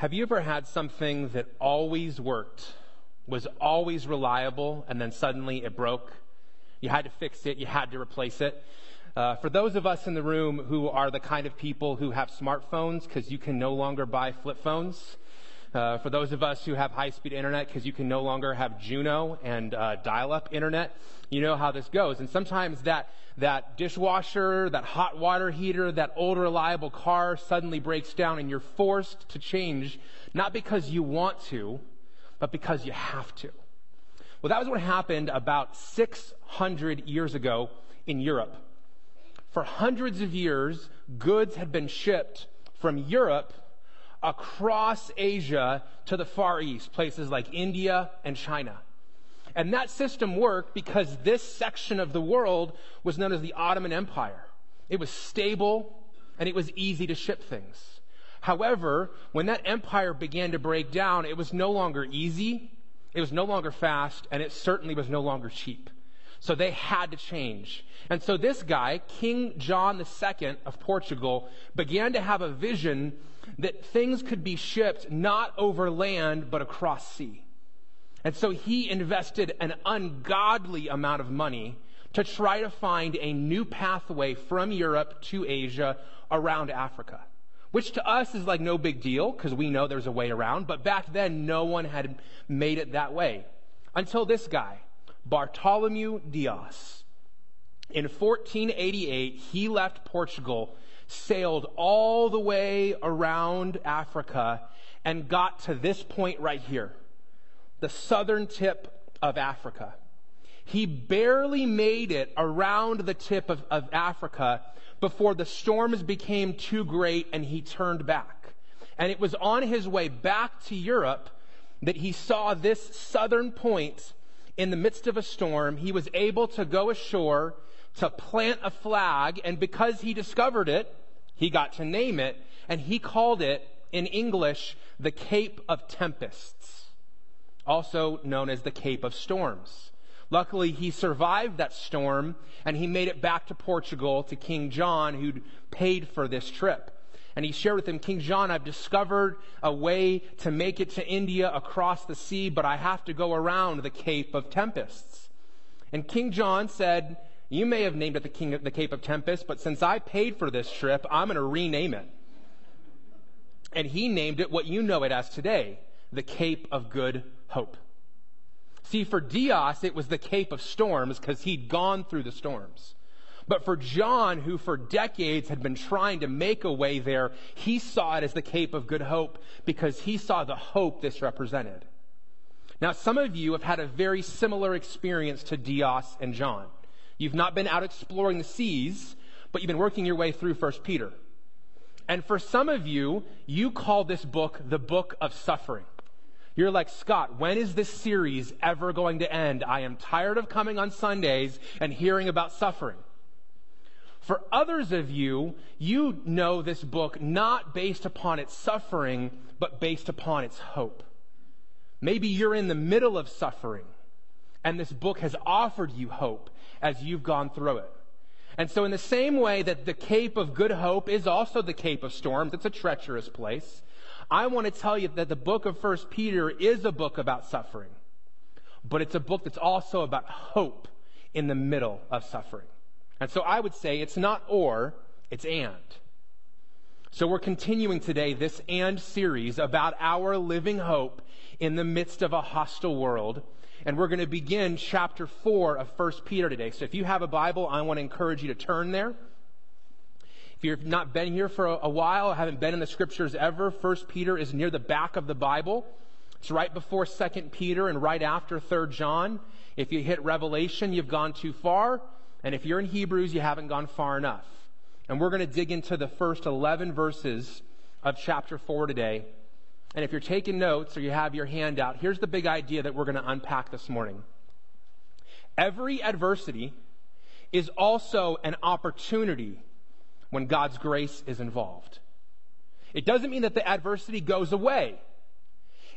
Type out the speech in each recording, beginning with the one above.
Have you ever had something that always worked, was always reliable, and then suddenly it broke? You had to fix it, you had to replace it. Uh, for those of us in the room who are the kind of people who have smartphones because you can no longer buy flip phones, uh, for those of us who have high speed internet because you can no longer have Juno and uh, dial up internet, you know how this goes. And sometimes that, that dishwasher, that hot water heater, that old reliable car suddenly breaks down and you're forced to change, not because you want to, but because you have to. Well, that was what happened about 600 years ago in Europe. For hundreds of years, goods had been shipped from Europe across Asia to the Far East, places like India and China. And that system worked because this section of the world was known as the Ottoman Empire. It was stable and it was easy to ship things. However, when that empire began to break down, it was no longer easy, it was no longer fast, and it certainly was no longer cheap. So they had to change. And so this guy, King John II of Portugal, began to have a vision that things could be shipped not over land, but across sea. And so he invested an ungodly amount of money to try to find a new pathway from Europe to Asia around Africa. Which to us is like no big deal because we know there's a way around, but back then no one had made it that way. Until this guy, Bartholomew Dias. In 1488, he left Portugal sailed all the way around Africa and got to this point right here, the southern tip of Africa. He barely made it around the tip of, of Africa before the storms became too great and he turned back. And it was on his way back to Europe that he saw this southern point in the midst of a storm. He was able to go ashore to plant a flag, and because he discovered it, he got to name it, and he called it in English the Cape of Tempests, also known as the Cape of Storms. Luckily, he survived that storm and he made it back to Portugal to King John, who'd paid for this trip. And he shared with him, King John, I've discovered a way to make it to India across the sea, but I have to go around the Cape of Tempests. And King John said, you may have named it the, King, of, the Cape of Tempests, but since I paid for this trip, I'm going to rename it. And he named it what you know it as today, the Cape of Good Hope. See, for Dias, it was the Cape of Storms because he'd gone through the storms. But for John, who for decades had been trying to make a way there, he saw it as the Cape of Good Hope because he saw the hope this represented. Now, some of you have had a very similar experience to Dios and John. You've not been out exploring the seas, but you've been working your way through 1 Peter. And for some of you, you call this book the book of suffering. You're like, Scott, when is this series ever going to end? I am tired of coming on Sundays and hearing about suffering. For others of you, you know this book not based upon its suffering, but based upon its hope. Maybe you're in the middle of suffering, and this book has offered you hope as you've gone through it. And so, in the same way that the Cape of Good Hope is also the Cape of Storms, it's a treacherous place, I want to tell you that the book of First Peter is a book about suffering. But it's a book that's also about hope in the middle of suffering. And so I would say it's not or, it's and. So we're continuing today this and series about our living hope in the midst of a hostile world. And we're going to begin chapter 4 of 1 Peter today. So if you have a Bible, I want to encourage you to turn there. If you've not been here for a while, haven't been in the scriptures ever, 1 Peter is near the back of the Bible. It's right before 2 Peter and right after 3 John. If you hit Revelation, you've gone too far. And if you're in Hebrews, you haven't gone far enough. And we're going to dig into the first 11 verses of chapter 4 today. And if you're taking notes or you have your handout, here's the big idea that we're going to unpack this morning. Every adversity is also an opportunity when God's grace is involved. It doesn't mean that the adversity goes away.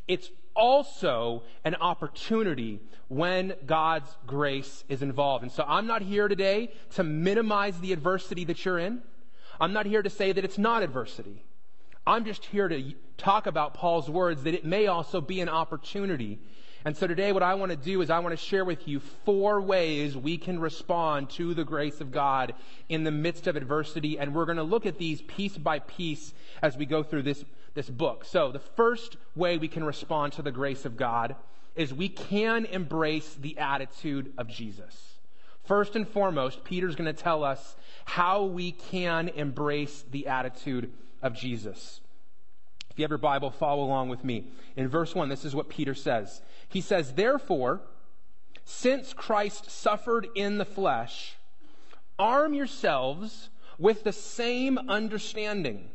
It's also an opportunity when God's grace is involved. And so I'm not here today to minimize the adversity that you're in. I'm not here to say that it's not adversity. I'm just here to talk about Paul's words that it may also be an opportunity. And so today, what I want to do is I want to share with you four ways we can respond to the grace of God in the midst of adversity. And we're going to look at these piece by piece as we go through this, this book. So, the first way we can respond to the grace of God is we can embrace the attitude of Jesus. First and foremost, Peter's going to tell us how we can embrace the attitude of Jesus. If you have your Bible, follow along with me. In verse 1, this is what Peter says. He says, Therefore, since Christ suffered in the flesh, arm yourselves with the same understanding,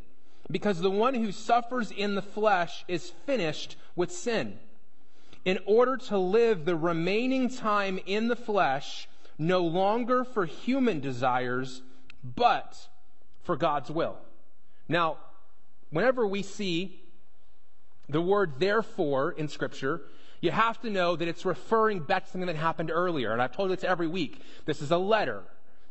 because the one who suffers in the flesh is finished with sin, in order to live the remaining time in the flesh no longer for human desires, but for God's will. Now, whenever we see the word therefore in Scripture, you have to know that it's referring back to something that happened earlier. And I've told you this every week. This is a letter.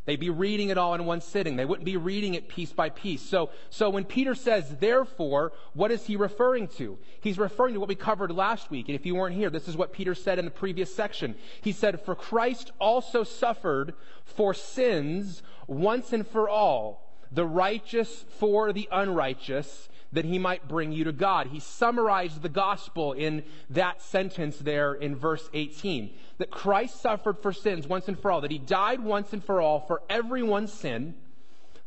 They'd be reading it all in one sitting. They wouldn't be reading it piece by piece. So, so when Peter says, therefore, what is he referring to? He's referring to what we covered last week. And if you weren't here, this is what Peter said in the previous section. He said, For Christ also suffered for sins once and for all the righteous for the unrighteous, that he might bring you to God. He summarized the gospel in that sentence there in verse 18. That Christ suffered for sins once and for all, that he died once and for all for everyone's sin,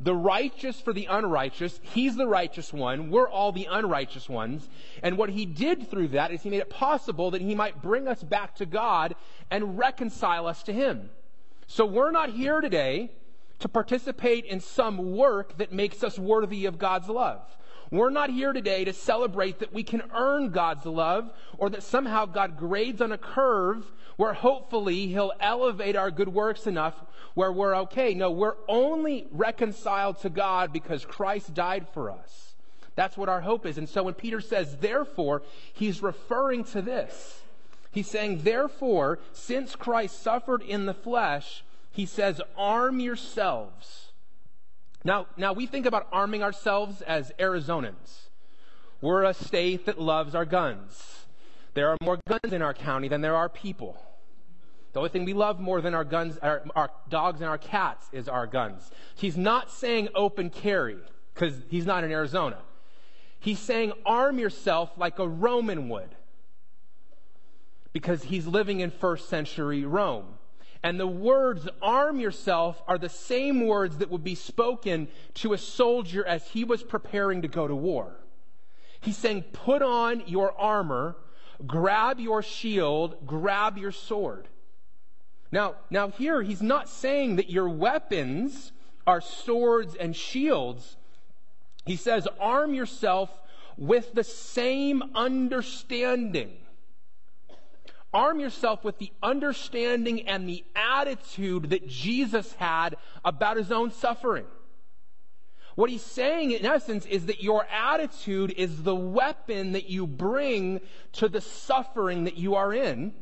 the righteous for the unrighteous. He's the righteous one. We're all the unrighteous ones. And what he did through that is he made it possible that he might bring us back to God and reconcile us to him. So we're not here today to participate in some work that makes us worthy of God's love. We're not here today to celebrate that we can earn God's love or that somehow God grades on a curve where hopefully He'll elevate our good works enough where we're okay. No, we're only reconciled to God because Christ died for us. That's what our hope is. And so when Peter says, therefore, he's referring to this. He's saying, therefore, since Christ suffered in the flesh, he says, arm yourselves. Now, now we think about arming ourselves as Arizonans. We're a state that loves our guns. There are more guns in our county than there are people. The only thing we love more than our guns, our, our dogs and our cats is our guns. He's not saying open carry, because he's not in Arizona. He's saying arm yourself like a Roman would, because he's living in first century Rome. And the words arm yourself are the same words that would be spoken to a soldier as he was preparing to go to war. He's saying, put on your armor, grab your shield, grab your sword. Now, now here he's not saying that your weapons are swords and shields. He says, arm yourself with the same understanding Arm yourself with the understanding and the attitude that Jesus had about his own suffering. What he's saying, in essence, is that your attitude is the weapon that you bring to the suffering that you are in.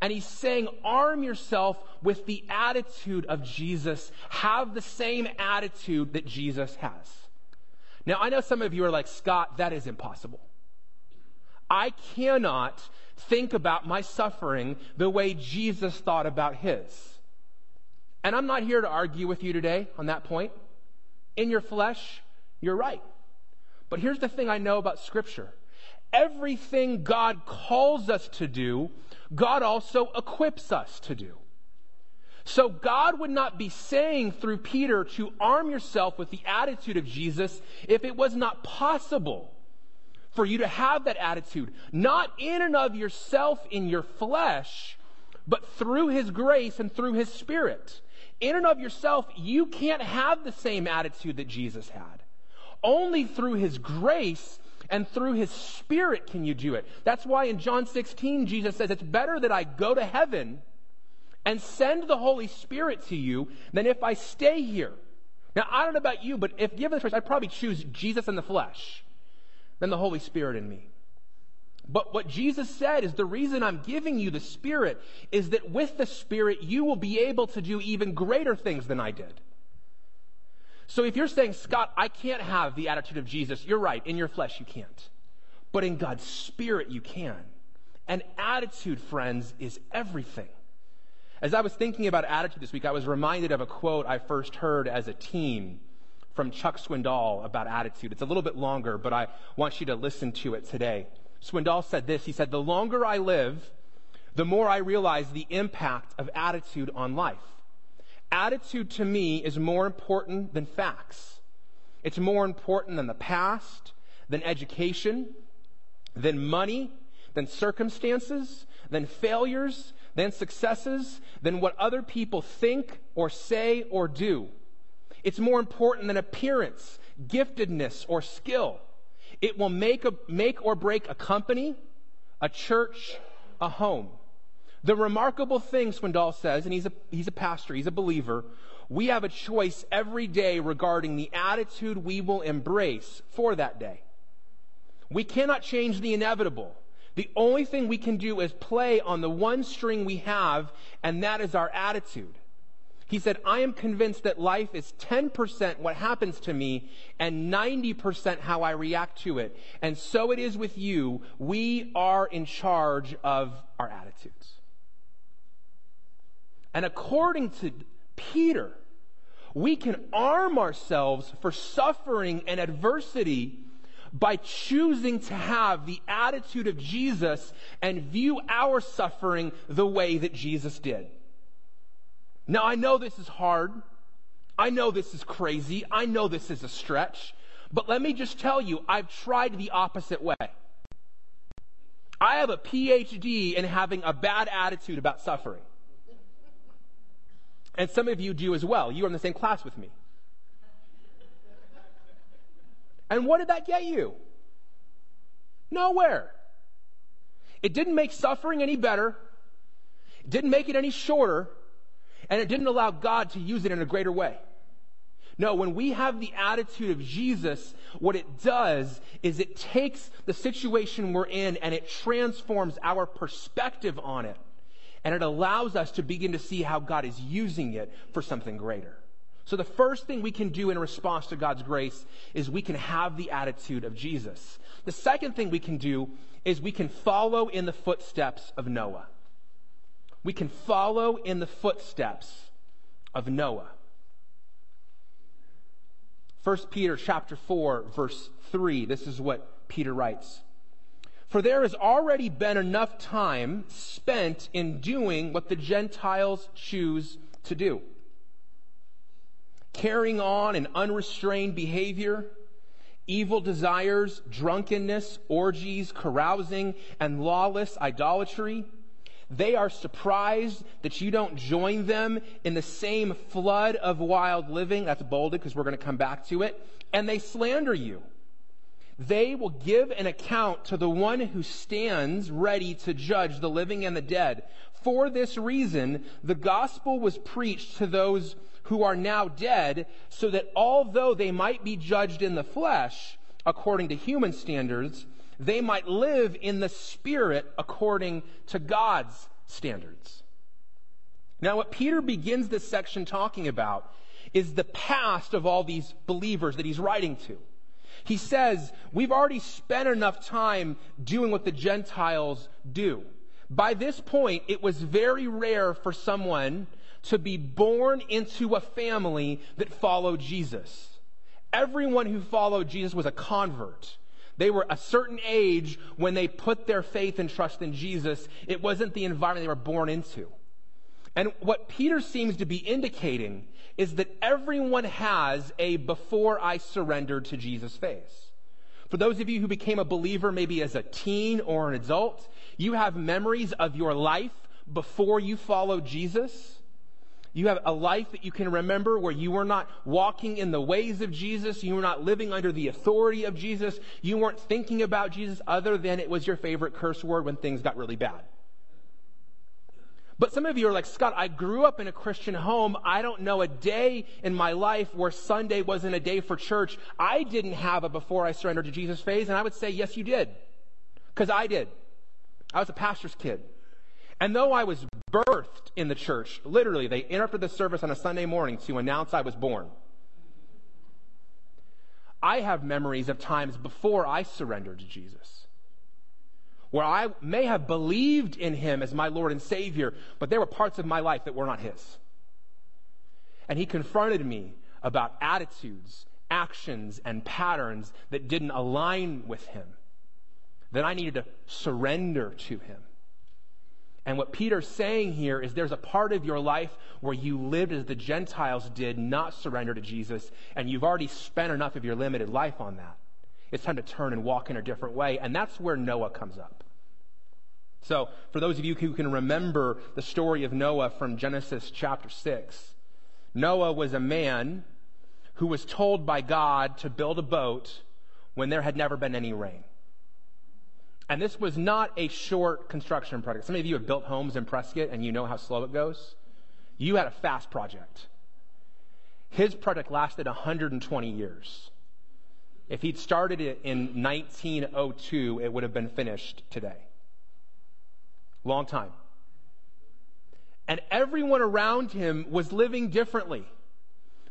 And he's saying, arm yourself with the attitude of Jesus. Have the same attitude that Jesus has. Now, I know some of you are like, Scott, that is impossible. I cannot think about my suffering the way Jesus thought about his. And I'm not here to argue with you today on that point. In your flesh, you're right. But here's the thing I know about Scripture everything God calls us to do, God also equips us to do. So God would not be saying through Peter to arm yourself with the attitude of Jesus if it was not possible for you to have that attitude, not in and of yourself in your flesh, but through His grace and through His Spirit. In and of yourself, you can't have the same attitude that Jesus had. Only through His grace and through His Spirit can you do it. That's why in John 16, Jesus says, It's better that I go to heaven and send the Holy Spirit to you than if I stay here. Now, I don't know about you, but if given the choice, I'd probably choose Jesus in the flesh than the Holy Spirit in me. But what Jesus said is the reason I'm giving you the Spirit is that with the Spirit you will be able to do even greater things than I did. So if you're saying, Scott, I can't have the attitude of Jesus, you're right. In your flesh, you can't. But in God's spirit, you can. And attitude, friends, is everything. As I was thinking about attitude this week, I was reminded of a quote I first heard as a teen from Chuck Swindoll about attitude. It's a little bit longer, but I want you to listen to it today. Swindoll said this He said, The longer I live, the more I realize the impact of attitude on life. Attitude to me is more important than facts. It's more important than the past, than education, than money, than circumstances, than failures, than successes, than what other people think or say or do. It's more important than appearance, giftedness, or skill. It will make, a, make or break a company, a church, a home. The remarkable thing, Swindoll says, and he's a, he's a pastor, he's a believer, we have a choice every day regarding the attitude we will embrace for that day. We cannot change the inevitable. The only thing we can do is play on the one string we have, and that is our attitude. He said, I am convinced that life is 10% what happens to me and 90% how I react to it. And so it is with you. We are in charge of our attitudes. And according to Peter, we can arm ourselves for suffering and adversity by choosing to have the attitude of Jesus and view our suffering the way that Jesus did. Now, I know this is hard. I know this is crazy. I know this is a stretch. But let me just tell you, I've tried the opposite way. I have a PhD in having a bad attitude about suffering. And some of you do as well. You are in the same class with me. And what did that get you? Nowhere. It didn't make suffering any better. It didn't make it any shorter. And it didn't allow God to use it in a greater way. No, when we have the attitude of Jesus, what it does is it takes the situation we're in and it transforms our perspective on it. And it allows us to begin to see how God is using it for something greater. So the first thing we can do in response to God's grace is we can have the attitude of Jesus. The second thing we can do is we can follow in the footsteps of Noah we can follow in the footsteps of Noah. 1 Peter chapter 4 verse 3 this is what Peter writes. For there has already been enough time spent in doing what the Gentiles choose to do. Carrying on an unrestrained behavior evil desires drunkenness orgies carousing and lawless idolatry they are surprised that you don't join them in the same flood of wild living. That's bolded because we're going to come back to it. And they slander you. They will give an account to the one who stands ready to judge the living and the dead. For this reason, the gospel was preached to those who are now dead, so that although they might be judged in the flesh, according to human standards, they might live in the Spirit according to God's standards. Now, what Peter begins this section talking about is the past of all these believers that he's writing to. He says, We've already spent enough time doing what the Gentiles do. By this point, it was very rare for someone to be born into a family that followed Jesus. Everyone who followed Jesus was a convert. They were a certain age when they put their faith and trust in Jesus. It wasn't the environment they were born into. And what Peter seems to be indicating is that everyone has a before I surrendered to Jesus phase. For those of you who became a believer maybe as a teen or an adult, you have memories of your life before you followed Jesus. You have a life that you can remember where you were not walking in the ways of Jesus. You were not living under the authority of Jesus. You weren't thinking about Jesus other than it was your favorite curse word when things got really bad. But some of you are like, Scott, I grew up in a Christian home. I don't know a day in my life where Sunday wasn't a day for church. I didn't have a before I surrendered to Jesus phase. And I would say, yes, you did. Because I did. I was a pastor's kid. And though I was birthed in the church, literally, they interrupted the service on a Sunday morning to announce I was born. I have memories of times before I surrendered to Jesus where I may have believed in him as my Lord and Savior, but there were parts of my life that were not his. And he confronted me about attitudes, actions, and patterns that didn't align with him, that I needed to surrender to him. And what Peter's saying here is there's a part of your life where you lived as the Gentiles did, not surrender to Jesus, and you've already spent enough of your limited life on that. It's time to turn and walk in a different way. And that's where Noah comes up. So, for those of you who can remember the story of Noah from Genesis chapter 6, Noah was a man who was told by God to build a boat when there had never been any rain. And this was not a short construction project. Some of you have built homes in Prescott and you know how slow it goes. You had a fast project. His project lasted 120 years. If he'd started it in 1902, it would have been finished today. Long time. And everyone around him was living differently.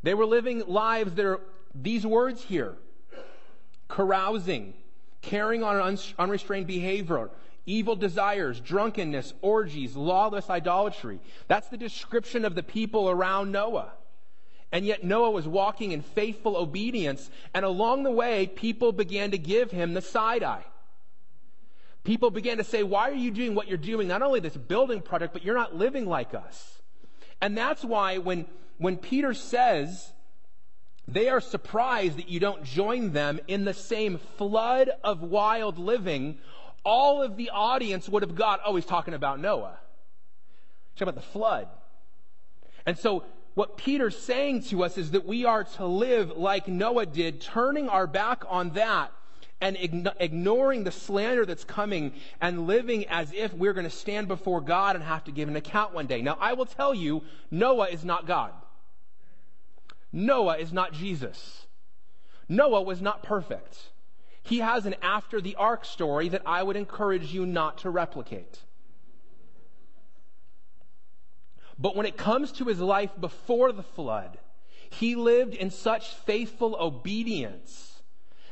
They were living lives that are these words here carousing, carrying on unrestrained behavior, evil desires, drunkenness, orgies, lawless idolatry. That's the description of the people around Noah. And yet Noah was walking in faithful obedience, and along the way, people began to give him the side eye. People began to say, Why are you doing what you're doing? Not only this building project, but you're not living like us. And that's why when, when Peter says, they are surprised that you don't join them in the same flood of wild living. All of the audience would have got, oh, he's talking about Noah. He's talking about the flood. And so what Peter's saying to us is that we are to live like Noah did, turning our back on that and ignoring the slander that's coming and living as if we're going to stand before God and have to give an account one day. Now, I will tell you, Noah is not God. Noah is not Jesus. Noah was not perfect. He has an after the ark story that I would encourage you not to replicate. But when it comes to his life before the flood, he lived in such faithful obedience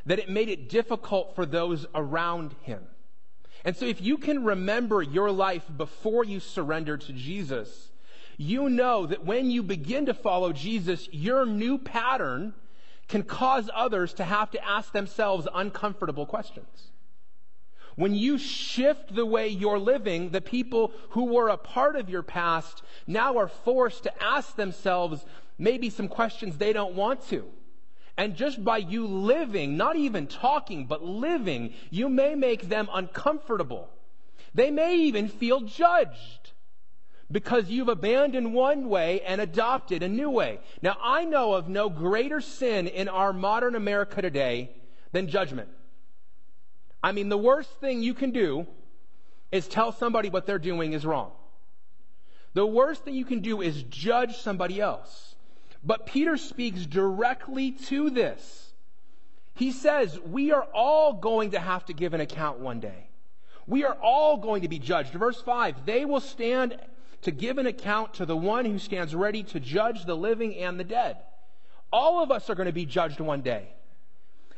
that it made it difficult for those around him. And so, if you can remember your life before you surrendered to Jesus, you know that when you begin to follow Jesus, your new pattern can cause others to have to ask themselves uncomfortable questions. When you shift the way you're living, the people who were a part of your past now are forced to ask themselves maybe some questions they don't want to. And just by you living, not even talking, but living, you may make them uncomfortable. They may even feel judged because you've abandoned one way and adopted a new way. Now, I know of no greater sin in our modern America today than judgment. I mean, the worst thing you can do is tell somebody what they're doing is wrong. The worst thing you can do is judge somebody else. But Peter speaks directly to this. He says, We are all going to have to give an account one day. We are all going to be judged. Verse 5 They will stand to give an account to the one who stands ready to judge the living and the dead. All of us are going to be judged one day.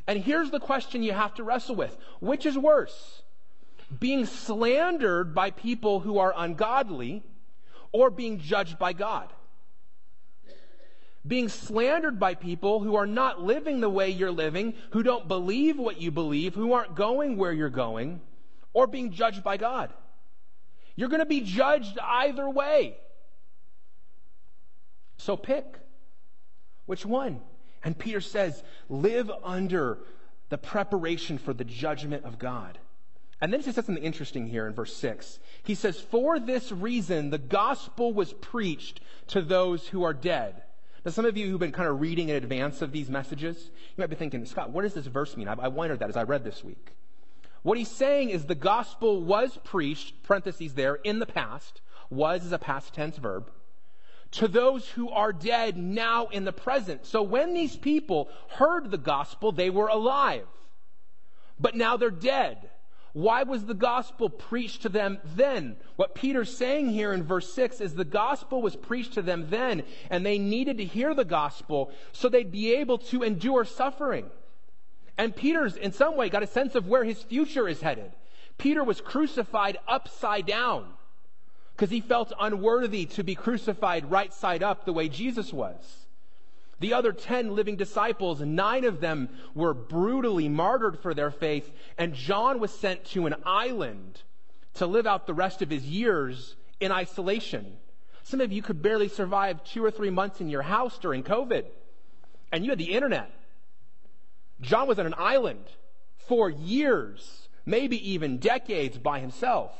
And here's the question you have to wrestle with which is worse? Being slandered by people who are ungodly or being judged by God? Being slandered by people who are not living the way you're living, who don't believe what you believe, who aren't going where you're going, or being judged by God. You're going to be judged either way. So pick. Which one? And Peter says, live under the preparation for the judgment of God. And then he says something interesting here in verse 6. He says, For this reason, the gospel was preached to those who are dead. Now, some of you who've been kind of reading in advance of these messages, you might be thinking, Scott, what does this verse mean? I, I wondered that as I read this week. What he's saying is the gospel was preached, parentheses there, in the past, was is a past tense verb, to those who are dead now in the present. So when these people heard the gospel, they were alive. But now they're dead. Why was the gospel preached to them then? What Peter's saying here in verse 6 is the gospel was preached to them then, and they needed to hear the gospel so they'd be able to endure suffering. And Peter's, in some way, got a sense of where his future is headed. Peter was crucified upside down because he felt unworthy to be crucified right side up the way Jesus was. The other 10 living disciples, nine of them were brutally martyred for their faith, and John was sent to an island to live out the rest of his years in isolation. Some of you could barely survive two or three months in your house during COVID, and you had the internet. John was on an island for years, maybe even decades by himself.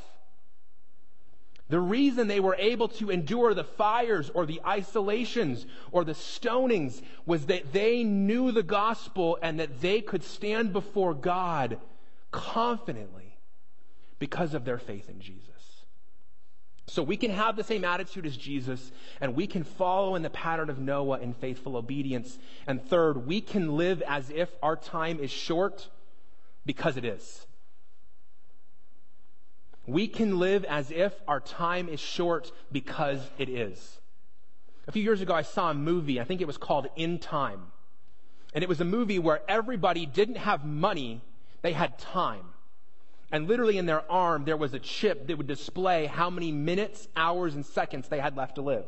The reason they were able to endure the fires or the isolations or the stonings was that they knew the gospel and that they could stand before God confidently because of their faith in Jesus. So we can have the same attitude as Jesus, and we can follow in the pattern of Noah in faithful obedience. And third, we can live as if our time is short because it is. We can live as if our time is short because it is. A few years ago, I saw a movie, I think it was called In Time. And it was a movie where everybody didn't have money, they had time. And literally in their arm, there was a chip that would display how many minutes, hours, and seconds they had left to live.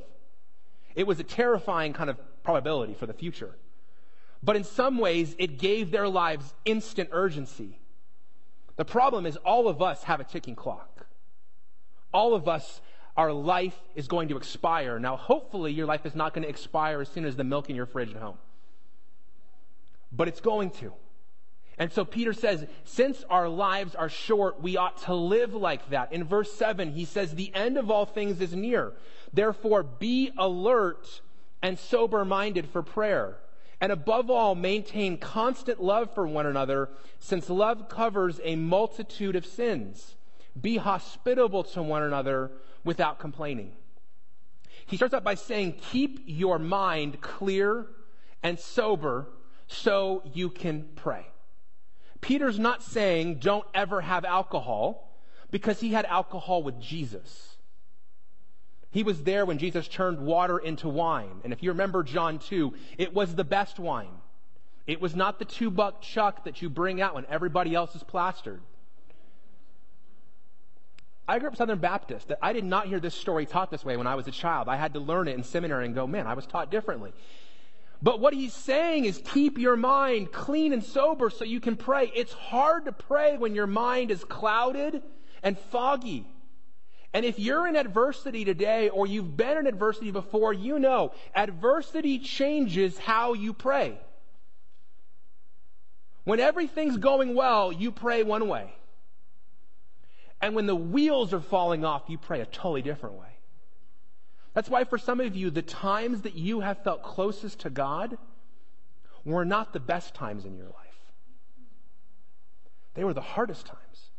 It was a terrifying kind of probability for the future. But in some ways, it gave their lives instant urgency. The problem is, all of us have a ticking clock. All of us, our life is going to expire. Now, hopefully, your life is not going to expire as soon as the milk in your fridge at home. But it's going to. And so Peter says, since our lives are short, we ought to live like that. In verse 7, he says, the end of all things is near. Therefore, be alert and sober minded for prayer. And above all, maintain constant love for one another, since love covers a multitude of sins. Be hospitable to one another without complaining. He starts out by saying, Keep your mind clear and sober so you can pray. Peter's not saying don't ever have alcohol because he had alcohol with Jesus. He was there when Jesus turned water into wine. And if you remember John 2, it was the best wine. It was not the two buck chuck that you bring out when everybody else is plastered. I grew up Southern Baptist. I did not hear this story taught this way when I was a child. I had to learn it in seminary and go, man, I was taught differently. But what he's saying is keep your mind clean and sober so you can pray. It's hard to pray when your mind is clouded and foggy. And if you're in adversity today or you've been in adversity before, you know adversity changes how you pray. When everything's going well, you pray one way. And when the wheels are falling off, you pray a totally different way. That's why for some of you, the times that you have felt closest to God were not the best times in your life. They were the hardest times.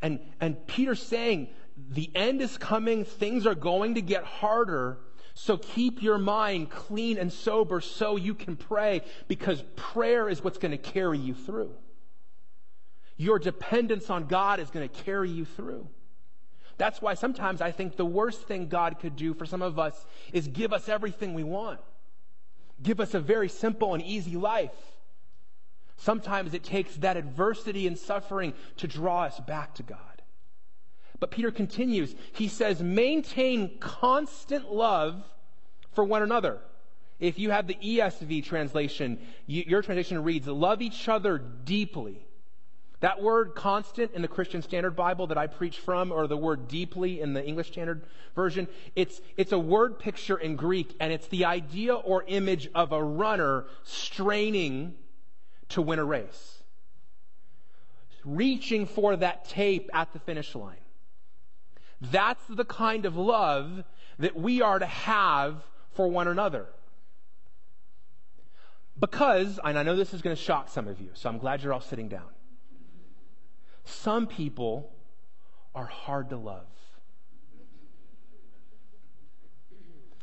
And, and Peter's saying, the end is coming, things are going to get harder. So keep your mind clean and sober so you can pray because prayer is what's going to carry you through. Your dependence on God is going to carry you through. That's why sometimes I think the worst thing God could do for some of us is give us everything we want. Give us a very simple and easy life. Sometimes it takes that adversity and suffering to draw us back to God. But Peter continues. He says, maintain constant love for one another. If you have the ESV translation, your translation reads, love each other deeply. That word constant in the Christian Standard Bible that I preach from, or the word deeply in the English Standard Version, it's, it's a word picture in Greek, and it's the idea or image of a runner straining to win a race, reaching for that tape at the finish line. That's the kind of love that we are to have for one another. Because, and I know this is going to shock some of you, so I'm glad you're all sitting down. Some people are hard to love.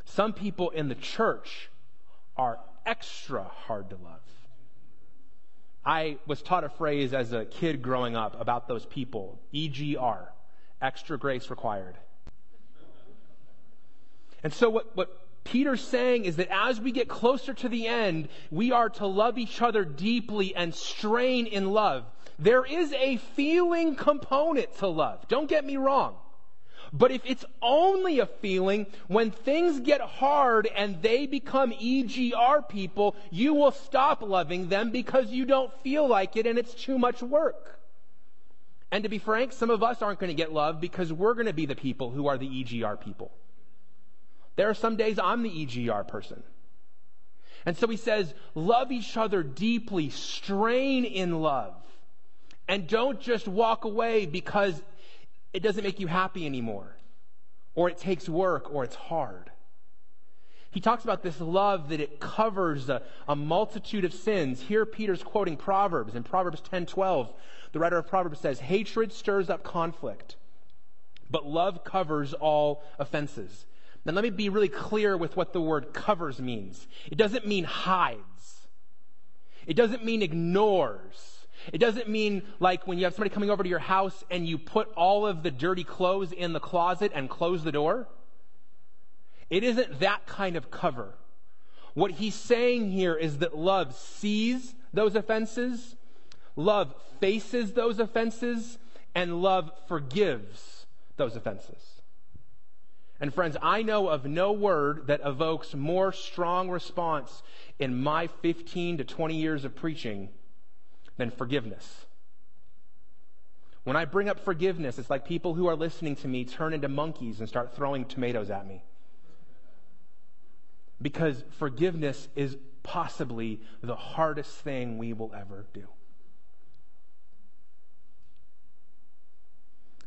Some people in the church are extra hard to love. I was taught a phrase as a kid growing up about those people EGR, extra grace required. And so, what, what Peter's saying is that as we get closer to the end, we are to love each other deeply and strain in love. There is a feeling component to love. Don't get me wrong. But if it's only a feeling, when things get hard and they become EGR people, you will stop loving them because you don't feel like it and it's too much work. And to be frank, some of us aren't going to get love because we're going to be the people who are the EGR people. There are some days I'm the EGR person. And so he says, love each other deeply, strain in love. And don't just walk away because it doesn't make you happy anymore, or it takes work, or it's hard. He talks about this love that it covers a, a, multitude of sins. Here Peter's quoting Proverbs. In Proverbs 10:12, the writer of Proverbs says, "Hatred stirs up conflict, but love covers all offenses." Now let me be really clear with what the word covers means. It doesn't mean hides. It doesn't mean ignores. It doesn't mean like when you have somebody coming over to your house and you put all of the dirty clothes in the closet and close the door. It isn't that kind of cover. What he's saying here is that love sees those offenses, love faces those offenses, and love forgives those offenses. And friends, I know of no word that evokes more strong response in my 15 to 20 years of preaching than forgiveness. When I bring up forgiveness, it's like people who are listening to me turn into monkeys and start throwing tomatoes at me. Because forgiveness is possibly the hardest thing we will ever do.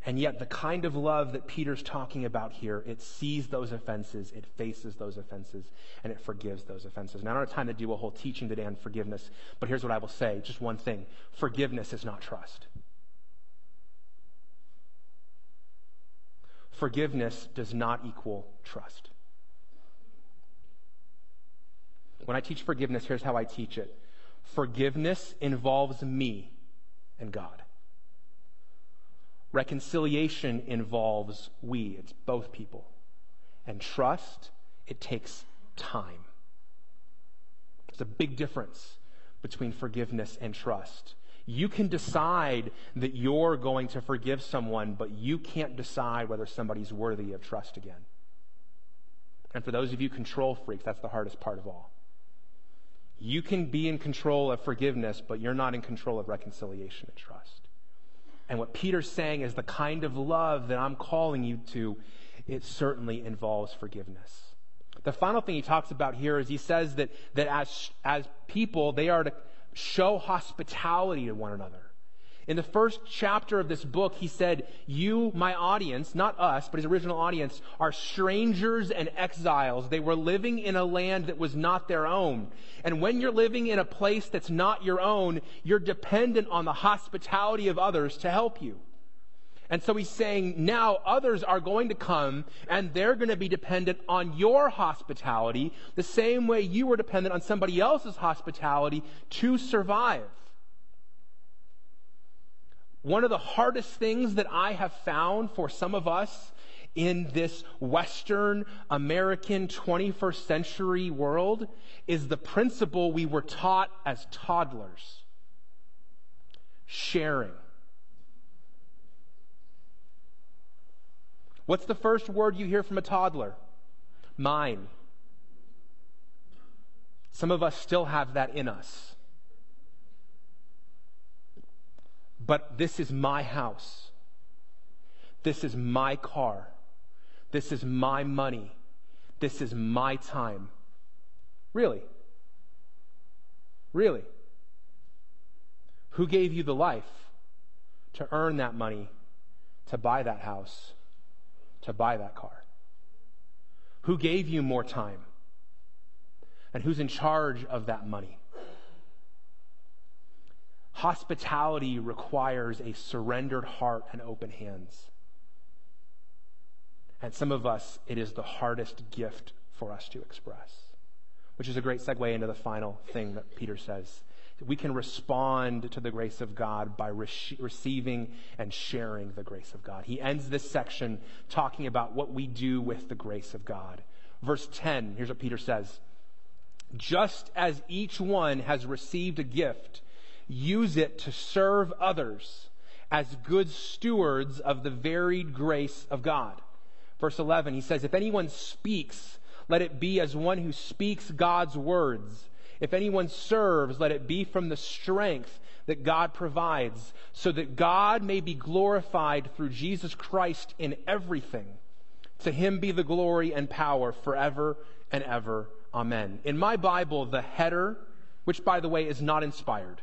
And yet, the kind of love that Peter's talking about here, it sees those offenses, it faces those offenses, and it forgives those offenses. Now, I don't have time to do a whole teaching today on forgiveness, but here's what I will say just one thing forgiveness is not trust. Forgiveness does not equal trust. When I teach forgiveness, here's how I teach it forgiveness involves me and God. Reconciliation involves we, it's both people. And trust, it takes time. There's a big difference between forgiveness and trust. You can decide that you're going to forgive someone, but you can't decide whether somebody's worthy of trust again. And for those of you control freaks, that's the hardest part of all. You can be in control of forgiveness, but you're not in control of reconciliation and trust. And what Peter's saying is the kind of love that I'm calling you to, it certainly involves forgiveness. The final thing he talks about here is he says that, that as, as people, they are to show hospitality to one another. In the first chapter of this book, he said, You, my audience, not us, but his original audience, are strangers and exiles. They were living in a land that was not their own. And when you're living in a place that's not your own, you're dependent on the hospitality of others to help you. And so he's saying now others are going to come and they're going to be dependent on your hospitality the same way you were dependent on somebody else's hospitality to survive. One of the hardest things that I have found for some of us in this Western American 21st century world is the principle we were taught as toddlers sharing. What's the first word you hear from a toddler? Mine. Some of us still have that in us. But this is my house. This is my car. This is my money. This is my time. Really? Really? Who gave you the life to earn that money, to buy that house, to buy that car? Who gave you more time? And who's in charge of that money? Hospitality requires a surrendered heart and open hands. And some of us, it is the hardest gift for us to express, which is a great segue into the final thing that Peter says. We can respond to the grace of God by re- receiving and sharing the grace of God. He ends this section talking about what we do with the grace of God. verse 10. Here's what Peter says Just as each one has received a gift, use it to serve others as good stewards of the varied grace of God. Verse 11, he says, If anyone speaks, let it be as one who speaks God's words. If anyone serves, let it be from the strength that God provides, so that God may be glorified through Jesus Christ in everything. To him be the glory and power forever and ever. Amen. In my Bible, the header, which by the way is not inspired,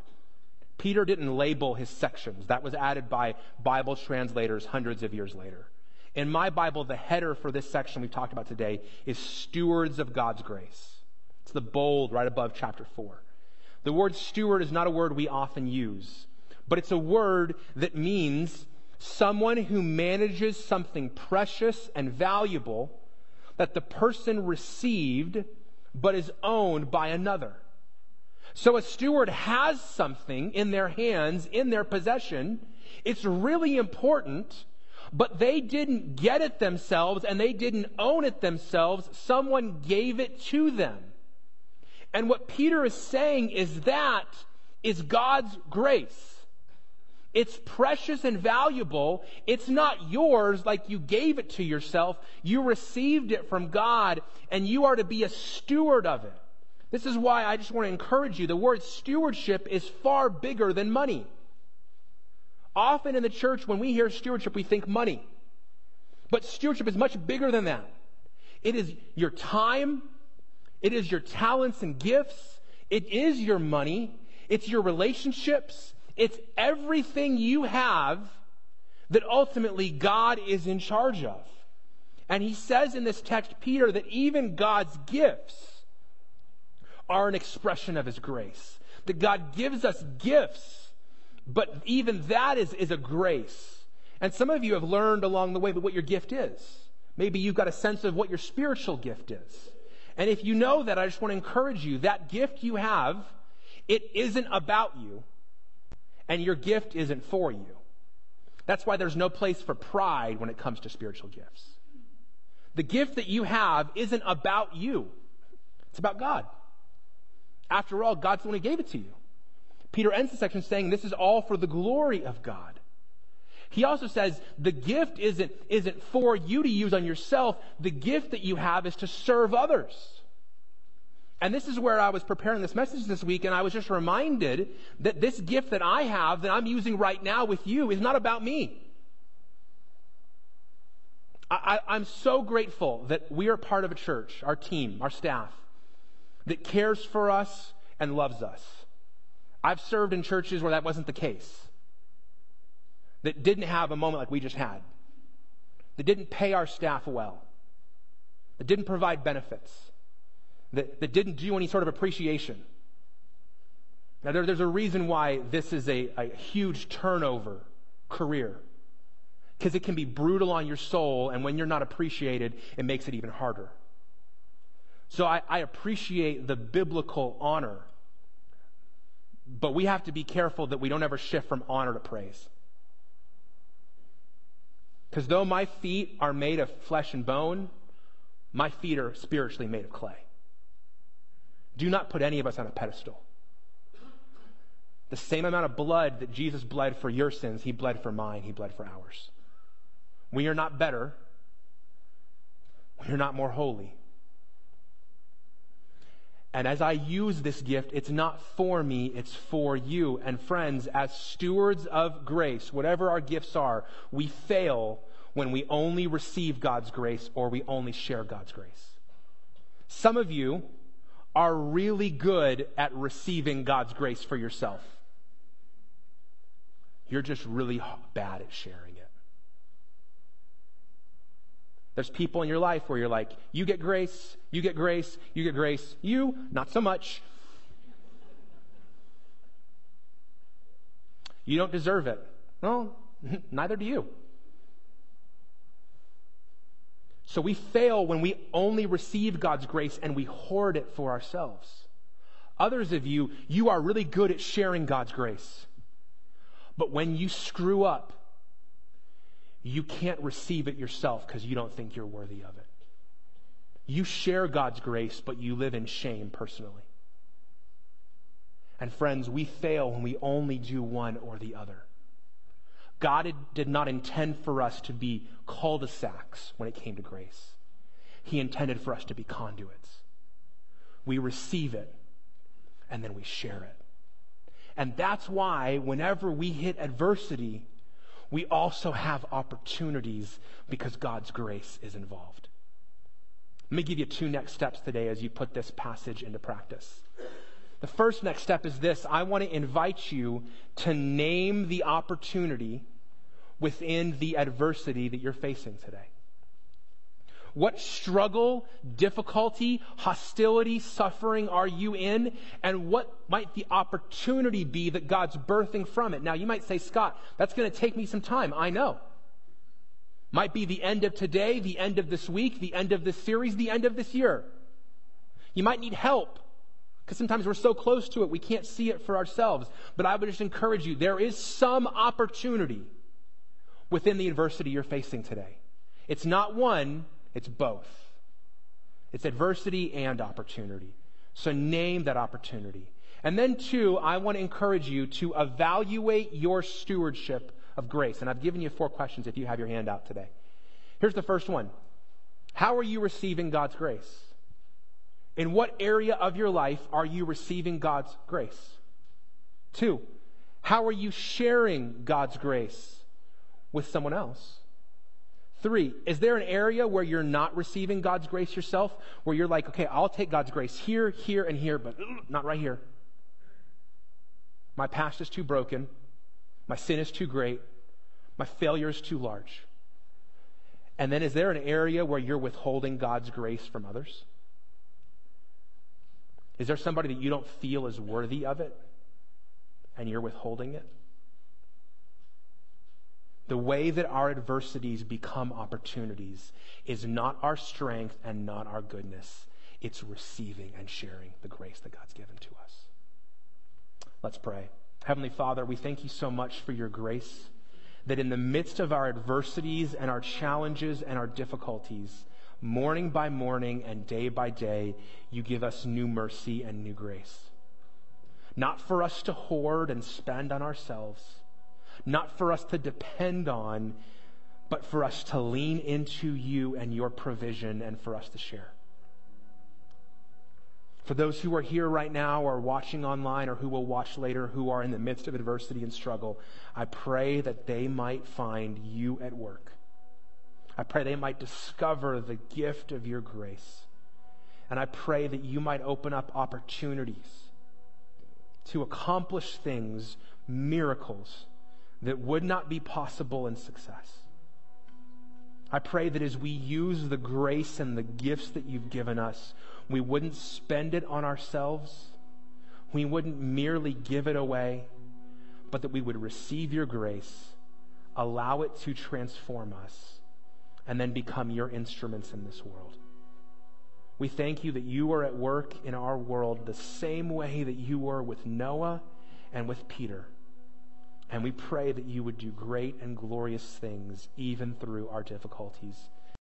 Peter didn't label his sections. That was added by Bible translators hundreds of years later. In my Bible, the header for this section we've talked about today is stewards of God's grace. It's the bold right above chapter 4. The word steward is not a word we often use, but it's a word that means someone who manages something precious and valuable that the person received but is owned by another. So a steward has something in their hands, in their possession. It's really important, but they didn't get it themselves and they didn't own it themselves. Someone gave it to them. And what Peter is saying is that is God's grace. It's precious and valuable. It's not yours like you gave it to yourself. You received it from God and you are to be a steward of it. This is why I just want to encourage you. The word stewardship is far bigger than money. Often in the church, when we hear stewardship, we think money. But stewardship is much bigger than that. It is your time, it is your talents and gifts. It is your money. It's your relationships. It's everything you have that ultimately God is in charge of. And he says in this text, Peter, that even God's gifts are an expression of his grace. That God gives us gifts, but even that is, is a grace. And some of you have learned along the way what your gift is. Maybe you've got a sense of what your spiritual gift is. And if you know that, I just want to encourage you that gift you have, it isn't about you, and your gift isn't for you. That's why there's no place for pride when it comes to spiritual gifts. The gift that you have isn't about you, it's about God. After all, God's the one who gave it to you. Peter ends the section saying this is all for the glory of God. He also says the gift isn't, isn't for you to use on yourself. The gift that you have is to serve others. And this is where I was preparing this message this week, and I was just reminded that this gift that I have, that I'm using right now with you, is not about me. I, am so grateful that we are part of a church, our team, our staff, that cares for us and loves us. I've served in churches where that wasn't the case that didn't have a moment like we just had, that didn't pay our staff well, that didn't provide benefits, that, that didn't do any sort of appreciation. Now, there, there's a reason why this is a, a huge turnover career. Because it can be brutal on your soul, and when you're not appreciated, it makes it even harder. So I, I appreciate the biblical honor, but we have to be careful that we don't ever shift from honor to praise. Because though my feet are made of flesh and bone, my feet are spiritually made of clay. Do not put any of us on a pedestal. The same amount of blood that Jesus bled for your sins, he bled for mine, he bled for ours. We are not better. We are not more holy. And as I use this gift, it's not for me, it's for you. And friends, as stewards of grace, whatever our gifts are, we fail when we only receive God's grace or we only share God's grace. Some of you are really good at receiving God's grace for yourself. You're just really bad at sharing it. There's people in your life where you're like, you get grace, you get grace, you get grace. You, not so much. You don't deserve it. Well, neither do you. So we fail when we only receive God's grace and we hoard it for ourselves. Others of you, you are really good at sharing God's grace. But when you screw up, you can't receive it yourself because you don't think you're worthy of it. You share God's grace, but you live in shame personally. And friends, we fail when we only do one or the other. God did not intend for us to be cul de sacs when it came to grace. He intended for us to be conduits. We receive it, and then we share it. And that's why, whenever we hit adversity, we also have opportunities because God's grace is involved. Let me give you two next steps today as you put this passage into practice. The first next step is this I want to invite you to name the opportunity within the adversity that you're facing today. What struggle, difficulty, hostility, suffering are you in? And what might the opportunity be that God's birthing from it? Now, you might say, Scott, that's going to take me some time. I know. Might be the end of today, the end of this week, the end of this series, the end of this year. You might need help because sometimes we're so close to it, we can't see it for ourselves. But I would just encourage you there is some opportunity within the adversity you're facing today. It's not one, it's both. It's adversity and opportunity. So name that opportunity. And then, two, I want to encourage you to evaluate your stewardship of grace. And I've given you four questions if you have your hand out today. Here's the first one How are you receiving God's grace? In what area of your life are you receiving God's grace? Two, how are you sharing God's grace with someone else? Three, is there an area where you're not receiving God's grace yourself? Where you're like, okay, I'll take God's grace here, here, and here, but not right here. My past is too broken. My sin is too great. My failure is too large. And then, is there an area where you're withholding God's grace from others? Is there somebody that you don't feel is worthy of it and you're withholding it? The way that our adversities become opportunities is not our strength and not our goodness. It's receiving and sharing the grace that God's given to us. Let's pray. Heavenly Father, we thank you so much for your grace that in the midst of our adversities and our challenges and our difficulties, morning by morning and day by day, you give us new mercy and new grace. Not for us to hoard and spend on ourselves not for us to depend on, but for us to lean into you and your provision and for us to share. For those who are here right now or watching online or who will watch later who are in the midst of adversity and struggle, I pray that they might find you at work. I pray they might discover the gift of your grace. And I pray that you might open up opportunities to accomplish things, miracles, that would not be possible in success. I pray that as we use the grace and the gifts that you've given us, we wouldn't spend it on ourselves. We wouldn't merely give it away, but that we would receive your grace, allow it to transform us, and then become your instruments in this world. We thank you that you are at work in our world the same way that you were with Noah and with Peter. And we pray that you would do great and glorious things even through our difficulties.